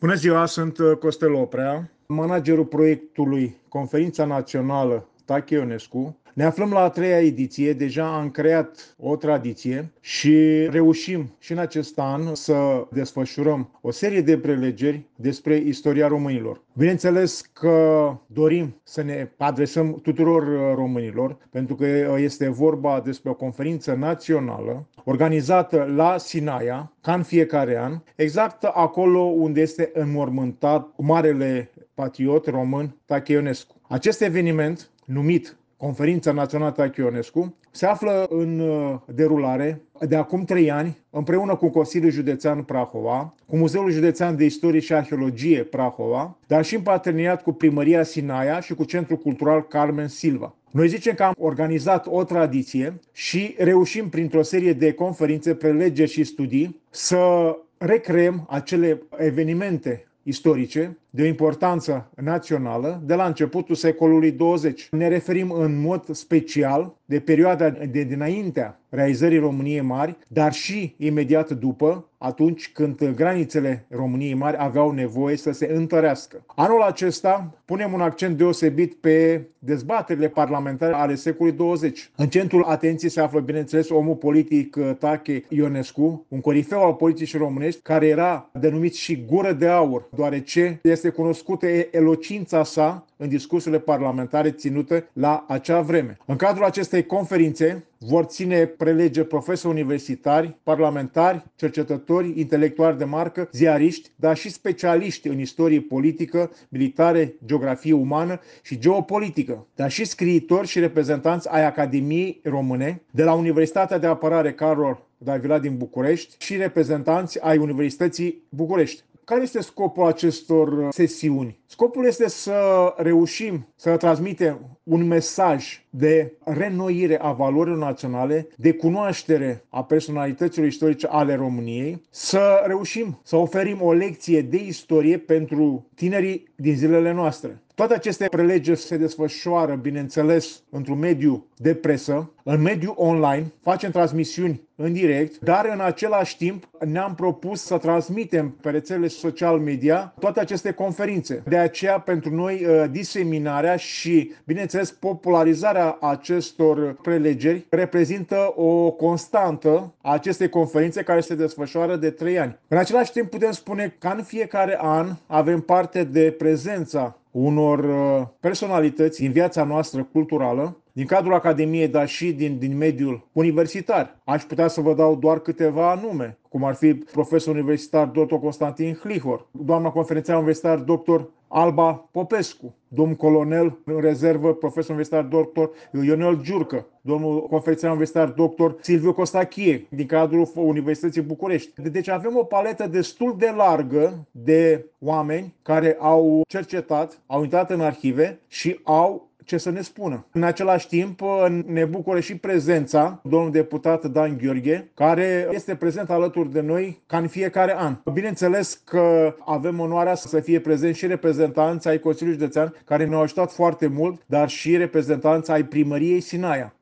Bună ziua, sunt uh, Costel Oprea, managerul proiectului Conferința Națională Tache Ionescu. Ne aflăm la a treia ediție, deja am creat o tradiție și reușim și în acest an să desfășurăm o serie de prelegeri despre istoria românilor. Bineînțeles că dorim să ne adresăm tuturor uh, românilor, pentru că uh, este vorba despre o conferință națională organizată la Sinaia, ca în fiecare an, exact acolo unde este înmormântat marele patriot român Tache Ionescu. Acest eveniment, numit Conferința Națională Tache Ionescu, se află în uh, derulare de acum trei ani, împreună cu Consiliul Județean Prahova, cu Muzeul Județean de Istorie și Arheologie Prahova, dar și în parteneriat cu Primăria Sinaia și cu Centrul Cultural Carmen Silva. Noi zicem că am organizat o tradiție și reușim printr-o serie de conferințe, prelegeri și studii să recreăm acele evenimente istorice de o importanță națională de la începutul secolului 20. Ne referim în mod special de perioada de dinaintea realizării României Mari, dar și imediat după, atunci când granițele României Mari aveau nevoie să se întărească. Anul acesta punem un accent deosebit pe dezbaterile parlamentare ale secolului 20. În centrul atenției se află, bineînțeles, omul politic uh, Tache Ionescu, un corifeu al politicii românești, care era denumit și gură de aur, deoarece este cunoscută elocința sa în discursurile parlamentare ținute la acea vreme. În cadrul acestei conferințe vor ține prelege profesori universitari, parlamentari, cercetători, intelectuali de marcă, ziariști, dar și specialiști în istorie politică, militare, geografie umană și geopolitică, dar și scriitori și reprezentanți ai Academiei Române de la Universitatea de Apărare Carol Davila din București și reprezentanți ai Universității București. Care este scopul acestor uh, sesiuni? Scopul este să reușim să transmitem un mesaj de renoire a valorilor naționale, de cunoaștere a personalităților istorice ale României, să reușim să oferim o lecție de istorie pentru tinerii din zilele noastre. Toate aceste prelegeri se desfășoară, bineînțeles, într-un mediu de presă, în mediu online, facem transmisiuni în direct, dar în același timp ne-am propus să transmitem pe rețelele social media toate aceste conferințe. De aceea, pentru noi, uh, diseminarea și, bineînțeles, popularizarea acestor prelegeri reprezintă o constantă a acestei conferințe care se desfășoară de trei ani. În același timp, putem spune că în fiecare an avem parte de prezența unor uh, personalități în viața noastră culturală, din cadrul Academiei, dar și din, din mediul universitar. Aș putea să vă dau doar câteva nume, cum ar fi profesor universitar dr. Constantin Hlihor, doamna conferențiar universitar dr. Alba Popescu, domn colonel în rezervă, profesor universitar dr. Ionel Giurcă, domnul conferențiar universitar dr. Silviu Costachie, din cadrul Universității București. Deci avem o paletă destul de largă de oameni care au cercetat, au intrat în arhive și au ce să ne spună. În același timp, ne bucură și prezența domnului deputat Dan Gheorghe, care este prezent alături de noi ca în fiecare an. Bineînțeles că avem onoarea să fie prezenți și reprezentanți ai Consiliului Județean, care ne-au ajutat foarte mult, dar și reprezentanți ai primăriei Sinaia.